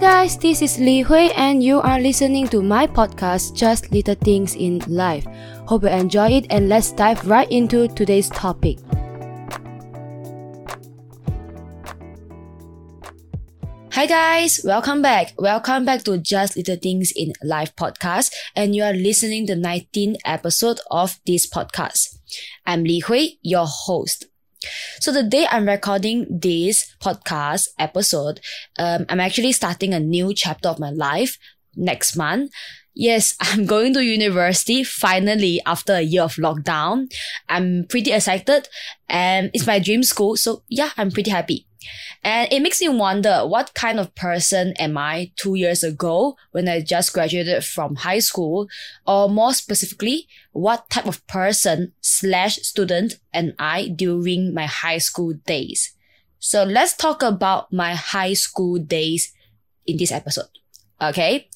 guys, this is Li Hui and you are listening to my podcast Just Little Things in Life. Hope you enjoy it and let's dive right into today's topic. Hi guys, welcome back. Welcome back to Just Little Things in Life podcast and you are listening the 19th episode of this podcast. I'm Li Hui, your host. So the day I'm recording this podcast episode, um, I'm actually starting a new chapter of my life next month. Yes, I'm going to university finally after a year of lockdown. I'm pretty excited and it's my dream school. So yeah, I'm pretty happy. And it makes me wonder what kind of person am I two years ago when I just graduated from high school? Or more specifically, what type of person slash student am I during my high school days? So let's talk about my high school days in this episode. Okay.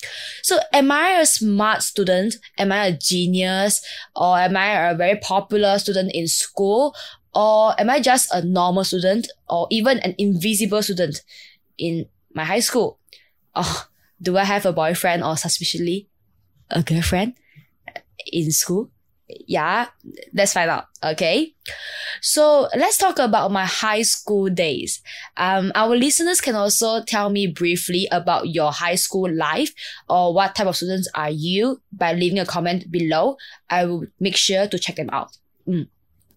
So am I a smart student? Am I a genius? Or am I a very popular student in school? Or am I just a normal student or even an invisible student in my high school? Oh, do I have a boyfriend or suspiciously a girlfriend in school? Yeah, let's find out. Okay. So let's talk about my high school days. Um, our listeners can also tell me briefly about your high school life or what type of students are you by leaving a comment below. I will make sure to check them out. Mm.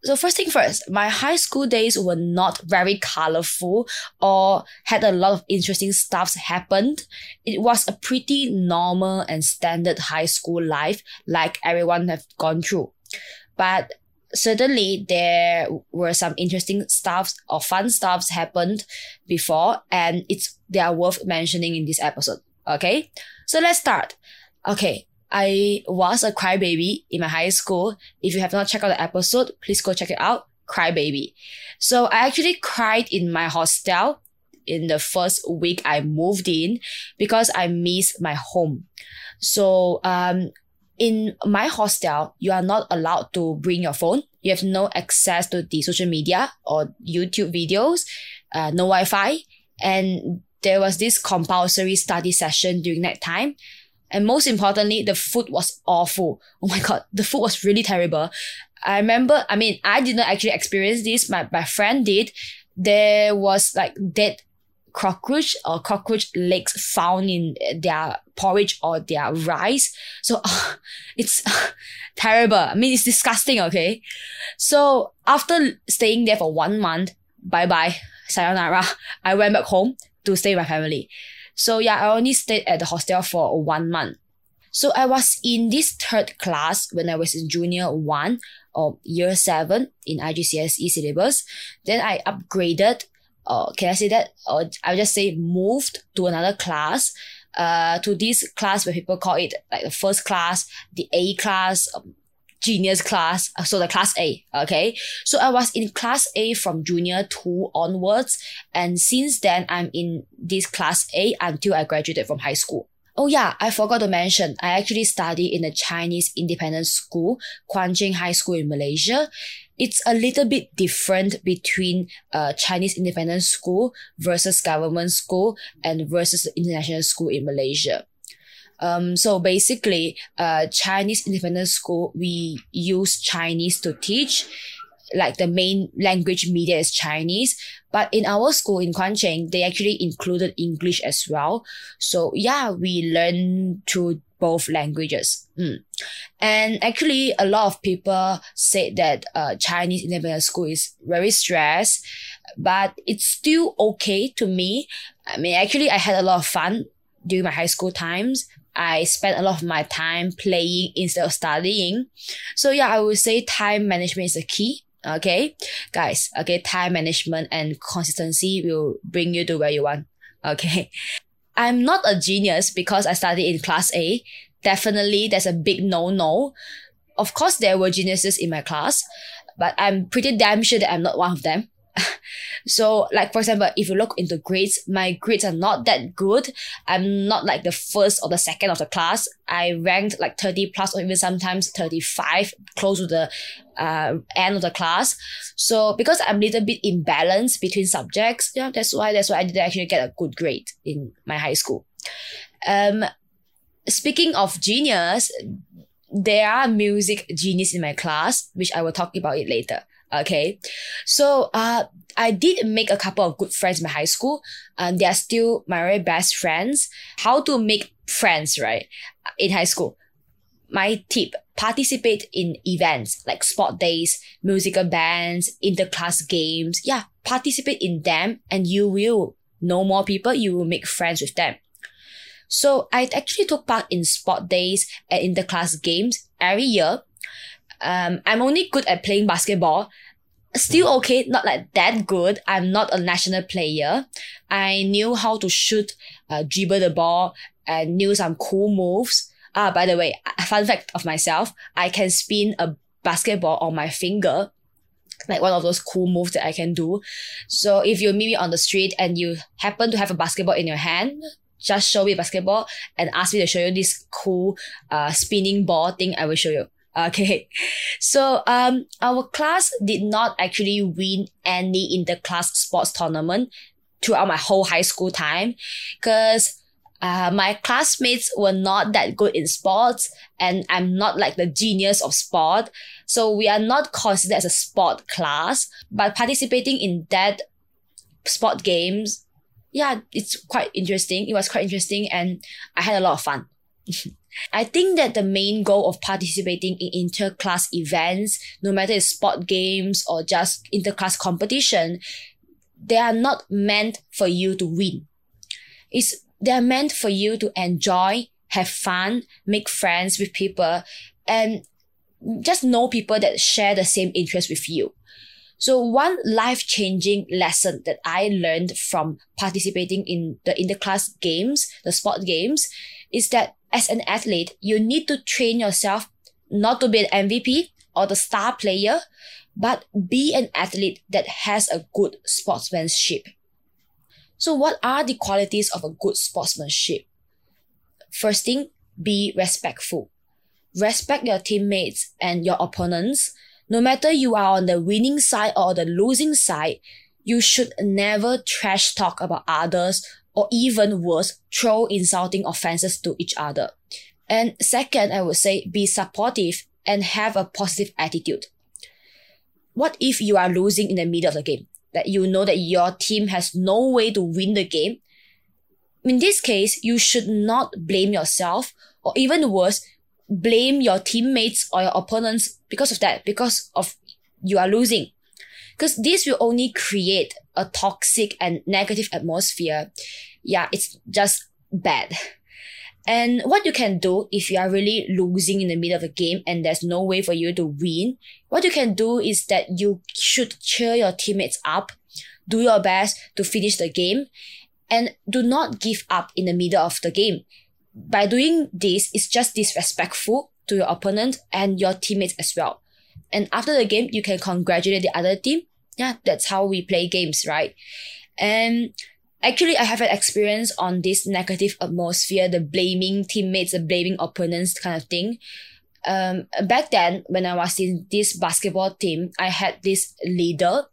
So first thing first, my high school days were not very colorful or had a lot of interesting stuffs happened. It was a pretty normal and standard high school life like everyone have gone through. But certainly there were some interesting stuffs or fun stuffs happened before and it's they are worth mentioning in this episode. Okay? So let's start. Okay, I was a crybaby in my high school. If you have not checked out the episode, please go check it out. Crybaby. So I actually cried in my hostel in the first week I moved in because I missed my home. So um in my hostel, you are not allowed to bring your phone. You have no access to the social media or YouTube videos, uh, no Wi-Fi, and there was this compulsory study session during that time. And most importantly, the food was awful. Oh my god, the food was really terrible. I remember, I mean, I didn't actually experience this, my, my friend did. There was like dead cockroach or cockroach legs found in their porridge or their rice. So uh, it's uh, terrible. I mean, it's disgusting, okay? So after staying there for one month, bye bye, sayonara, I went back home to stay with my family. So yeah, I only stayed at the hostel for one month. So I was in this third class when I was in junior one or year seven in IGCSE syllabus. Then I upgraded, uh, can I say that? Or I'll just say moved to another class, uh, to this class where people call it like the first class, the A class, um, genius class, uh, so the class A, okay? So I was in class A from junior two onwards, and since then I'm in this class A until I graduated from high school. Oh yeah, I forgot to mention, I actually studied in a Chinese independent school, Kuen Cheng High School in Malaysia. It's a little bit different between uh, Chinese independent school versus government school and versus international school in Malaysia. Um, so basically, uh, Chinese independent school, we use Chinese to teach. Like the main language media is Chinese, but in our school in Kuen Cheng, they actually included English as well. So yeah, we learn to both languages. Mm. And actually, a lot of people said that uh, Chinese independent school is very stressed, but it's still okay to me. I mean, actually, I had a lot of fun during my high school times. I spent a lot of my time playing instead of studying. So yeah, I would say time management is a key. Okay, guys. Okay, time management and consistency will bring you to where you want. Okay. I'm not a genius because I studied in class A. Definitely, there's a big no no. Of course, there were geniuses in my class, but I'm pretty damn sure that I'm not one of them. so like for example, if you look into grades, my grades are not that good. I'm not like the first or the second of the class. I ranked like 30 plus or even sometimes 35 close to the uh, end of the class. So because I'm a little bit imbalanced between subjects, yeah, that's why that's why I didn't actually get a good grade in my high school. Um, speaking of genius, there are music genius in my class, which I will talk about it later. Okay. So uh I did make a couple of good friends in my high school. Um, they are still my very best friends. How to make friends, right? In high school. My tip, participate in events like sport days, musical bands, interclass games. Yeah, participate in them and you will know more people, you will make friends with them. So I actually took part in sport days and interclass games every year. Um, I'm only good at playing basketball. Still okay, not like that good. I'm not a national player. I knew how to shoot, uh, dribble the ball, and knew some cool moves. Ah, by the way, fun fact of myself, I can spin a basketball on my finger like one of those cool moves that I can do. So if you meet me on the street and you happen to have a basketball in your hand, just show me basketball and ask me to show you this cool uh spinning ball thing. I will show you. Okay. So um our class did not actually win any inter-class sports tournament throughout my whole high school time because uh, my classmates were not that good in sports and I'm not like the genius of sport. So we are not considered as a sport class, but participating in that sport games, yeah, it's quite interesting. It was quite interesting and I had a lot of fun. I think that the main goal of participating in inter-class events, no matter it's sport games or just inter-class competition, they are not meant for you to win. It's they're meant for you to enjoy, have fun, make friends with people, and just know people that share the same interest with you. So one life-changing lesson that I learned from participating in the interclass games, the sport games, is that as an athlete, you need to train yourself not to be an MVP or the star player, but be an athlete that has a good sportsmanship. So what are the qualities of a good sportsmanship? First thing, be respectful. Respect your teammates and your opponents. No matter you are on the winning side or the losing side, you should never trash talk about others or even worse, throw insulting offenses to each other. And second, I would say be supportive and have a positive attitude. What if you are losing in the middle of the game? that you know that your team has no way to win the game, in this case, you should not blame yourself or even worse, blame your teammates or your opponents because of that, because of you are losing. Because this will only create a toxic and negative atmosphere. Yeah, it's just bad. And what you can do if you are really losing in the middle of a game and there's no way for you to win, what you can do is that you should cheer your teammates up, do your best to finish the game, and do not give up in the middle of the game. By doing this, it's just disrespectful to your opponent and your teammates as well. And after the game, you can congratulate the other team. Yeah, that's how we play games, right? And Actually, I have an experience on this negative atmosphere, the blaming teammates, the blaming opponents kind of thing. Um, back then, when I was in this basketball team, I had this leader.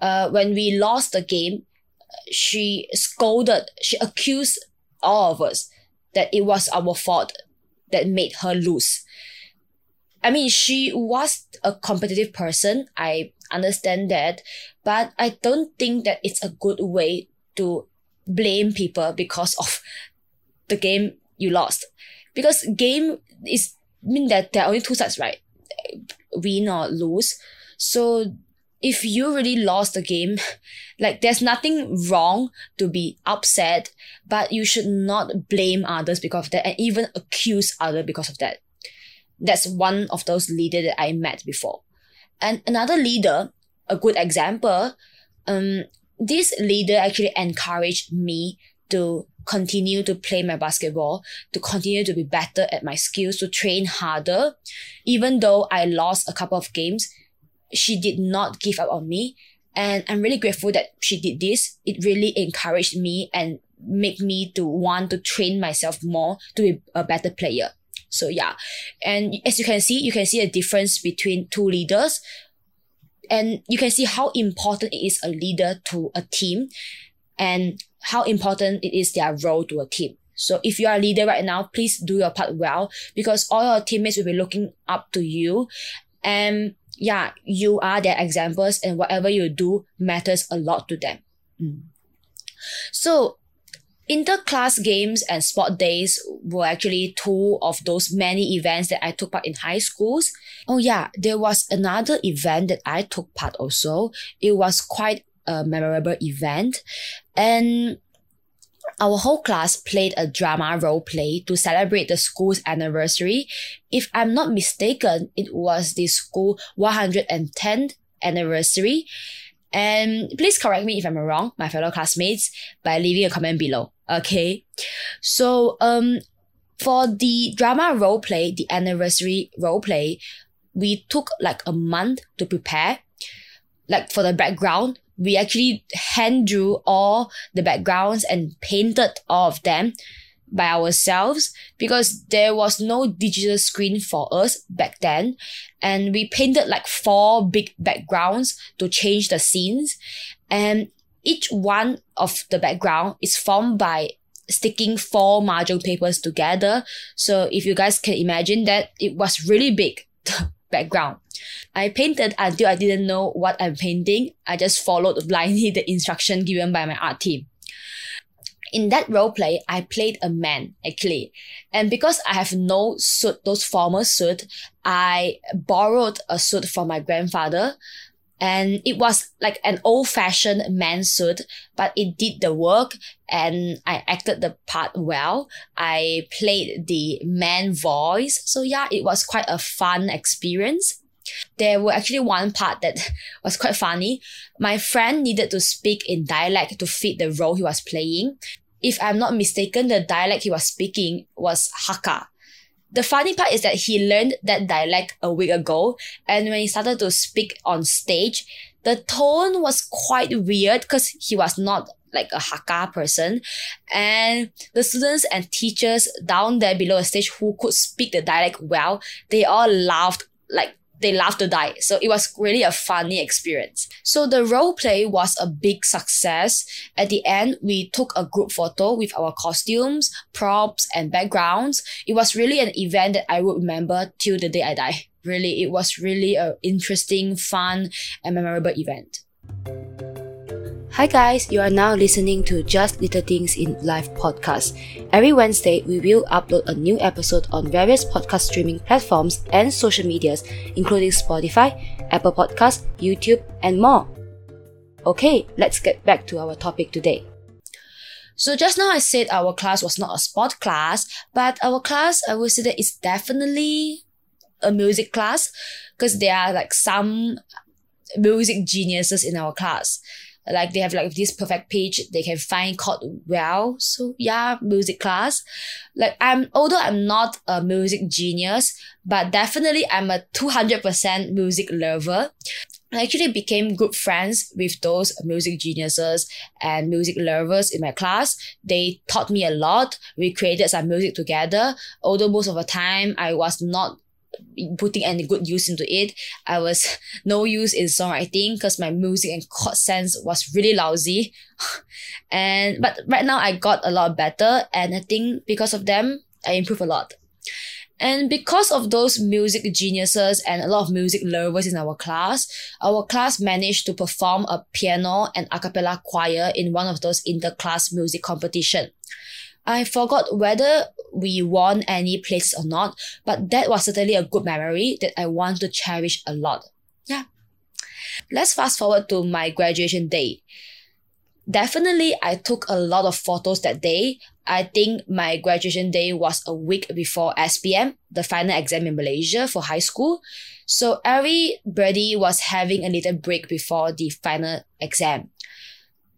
Uh, when we lost the game, she scolded, she accused all of us that it was our fault that made her lose. I mean, she was a competitive person. I understand that, but I don't think that it's a good way to blame people because of the game you lost. Because game is mean that there are only two sides, right? Win or lose. So if you really lost the game, like there's nothing wrong to be upset, but you should not blame others because of that and even accuse others because of that. That's one of those leaders that I met before. And another leader, a good example, um, this leader actually encouraged me to continue to play my basketball, to continue to be better at my skills, to train harder. Even though I lost a couple of games, she did not give up on me. And I'm really grateful that she did this. It really encouraged me and made me to want to train myself more to be a better player. So yeah. And as you can see, you can see a difference between two leaders and you can see how important it is a leader to a team and how important it is their role to a team. So if you are a leader right now, please do your part well because all your teammates will be looking up to you. And yeah, you are their examples and whatever you do matters a lot to them. Mm. So Inter-class games and sport days were actually two of those many events that I took part in high schools. Oh yeah, there was another event that I took part also. It was quite a memorable event. And our whole class played a drama role play to celebrate the school's anniversary. If I'm not mistaken, it was the school 110th anniversary. And please correct me if I'm wrong, my fellow classmates, by leaving a comment below. Okay. So um for the drama role play, the anniversary role play, we took like a month to prepare. Like for the background, we actually hand drew all the backgrounds and painted all of them by ourselves because there was no digital screen for us back then. And we painted like four big backgrounds to change the scenes. And each one of the background is formed by sticking four mahjong papers together. So if you guys can imagine that, it was really big, the background. I painted until I didn't know what I'm painting. I just followed blindly the instruction given by my art team in that role play, I played a man actually. And because I have no suit, those formal suit, I borrowed a suit from my grandfather. And it was like an old fashioned man suit, but it did the work and I acted the part well. I played the man voice. So yeah, it was quite a fun experience. There were actually one part that was quite funny. My friend needed to speak in dialect to fit the role he was playing. If I'm not mistaken, the dialect he was speaking was Hakka. The funny part is that he learned that dialect a week ago, and when he started to speak on stage, the tone was quite weird because he was not like a Hakka person. And the students and teachers down there below the stage who could speak the dialect well, they all laughed like they laughed to die. So it was really a funny experience. So the role play was a big success. At the end, we took a group photo with our costumes, props, and backgrounds. It was really an event that I would remember till the day I die. Really, it was really an interesting, fun, and memorable event. Hi guys, you are now listening to Just Little Things in Life podcast. Every Wednesday, we will upload a new episode on various podcast streaming platforms and social medias, including Spotify, Apple Podcasts, YouTube, and more. Okay, let's get back to our topic today. So just now I said our class was not a sport class, but our class I would say that it's definitely a music class because there are like some music geniuses in our class like they have like this perfect pitch they can find chord well so yeah music class like i'm although i'm not a music genius but definitely i'm a 200% music lover I actually became good friends with those music geniuses and music lovers in my class. They taught me a lot. We created some music together. Although most of the time I was not putting any good use into it. I was no use in songwriting because my music and chord sense was really lousy. and but right now I got a lot better and I think because of them I improved a lot. And because of those music geniuses and a lot of music lovers in our class, our class managed to perform a piano and a cappella choir in one of those inter-class music competition. I forgot whether we won any places or not, but that was certainly a good memory that I want to cherish a lot. Yeah. Let's fast forward to my graduation day. Definitely, I took a lot of photos that day. I think my graduation day was a week before SPM, the final exam in Malaysia for high school. So everybody was having a little break before the final exam.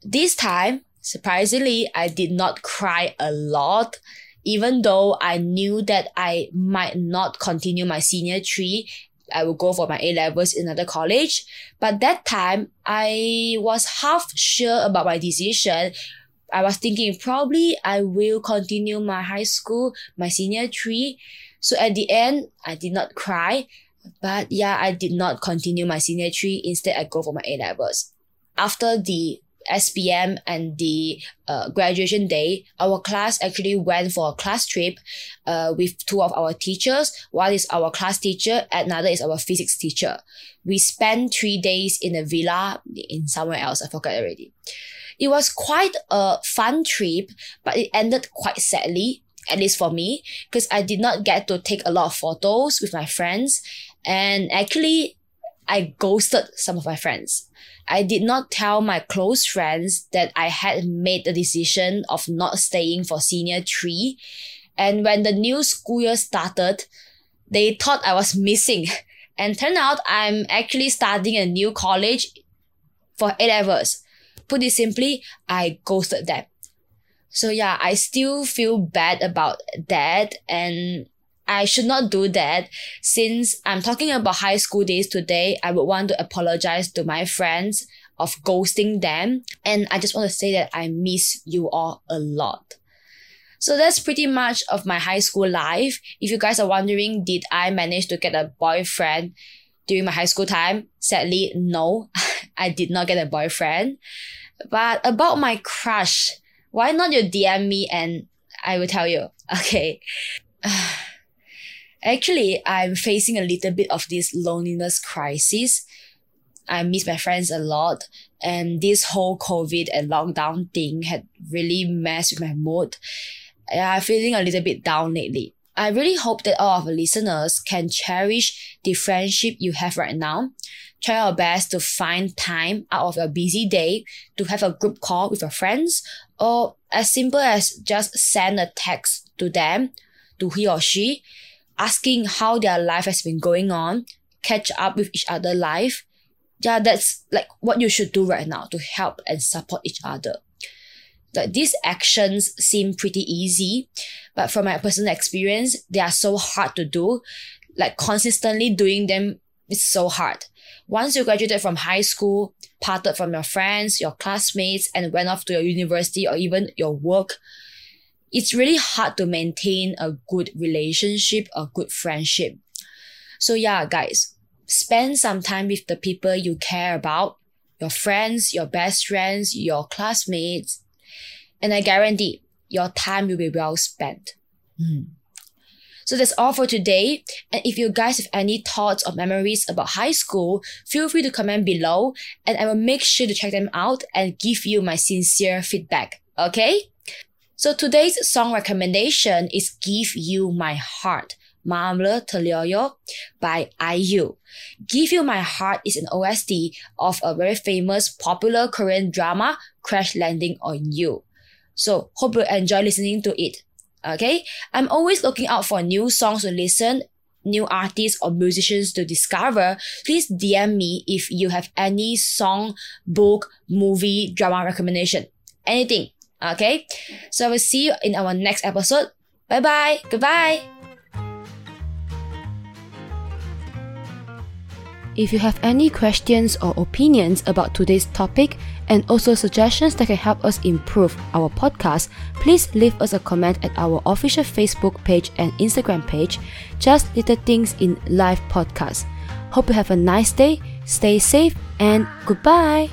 This time, Surprisingly, I did not cry a lot, even though I knew that I might not continue my senior tree. I will go for my A levels in another college. But that time, I was half sure about my decision. I was thinking probably I will continue my high school, my senior tree. So at the end, I did not cry. But yeah, I did not continue my senior tree. Instead, I go for my A levels. After the SPM and the uh, graduation day, our class actually went for a class trip uh, with two of our teachers. One is our class teacher, another is our physics teacher. We spent three days in a villa in somewhere else. I forgot already. It was quite a fun trip, but it ended quite sadly, at least for me, because I did not get to take a lot of photos with my friends. And actually, I ghosted some of my friends. I did not tell my close friends that I had made the decision of not staying for senior three. And when the new school year started, they thought I was missing. And turned out I'm actually studying a new college for A levels. Put it simply, I ghosted them. So yeah, I still feel bad about that and I should not do that. Since I'm talking about high school days today, I would want to apologize to my friends of ghosting them. And I just want to say that I miss you all a lot. So that's pretty much of my high school life. If you guys are wondering, did I manage to get a boyfriend during my high school time? Sadly, no, I did not get a boyfriend. But about my crush, why not you DM me and I will tell you. Okay. Actually, I'm facing a little bit of this loneliness crisis. I miss my friends a lot, and this whole COVID and lockdown thing had really messed with my mood. I'm feeling a little bit down lately. I really hope that all of the listeners can cherish the friendship you have right now. Try your best to find time out of your busy day to have a group call with your friends, or as simple as just send a text to them, to he or she, asking how their life has been going on, catch up with each other life. Yeah, that's like what you should do right now to help and support each other. Like these actions seem pretty easy, but from my personal experience, they are so hard to do. Like consistently doing them is so hard. Once you graduated from high school, parted from your friends, your classmates, and went off to your university or even your work, it's really hard to maintain a good relationship, a good friendship. So yeah, guys, spend some time with the people you care about, your friends, your best friends, your classmates, and I guarantee your time will be well spent. Mm. So that's all for today. And if you guys have any thoughts or memories about high school, feel free to comment below and I will make sure to check them out and give you my sincere feedback. Okay? So today's song recommendation is Give You My Heart, Maeumeul Deuryeoyo by IU. Give You My Heart is an OST of a very famous popular Korean drama, Crash Landing on You. So hope you enjoy listening to it. Okay? I'm always looking out for new songs to listen new artists or musicians to discover, please DM me if you have any song, book, movie, drama recommendation. Anything. Okay? So I will see you in our next episode. Bye bye. Goodbye. If you have any questions or opinions about today's topic and also suggestions that can help us improve our podcast, please leave us a comment at our official Facebook page and Instagram page, Just Little Things in Life Podcast. Hope you have a nice day, stay safe, and goodbye.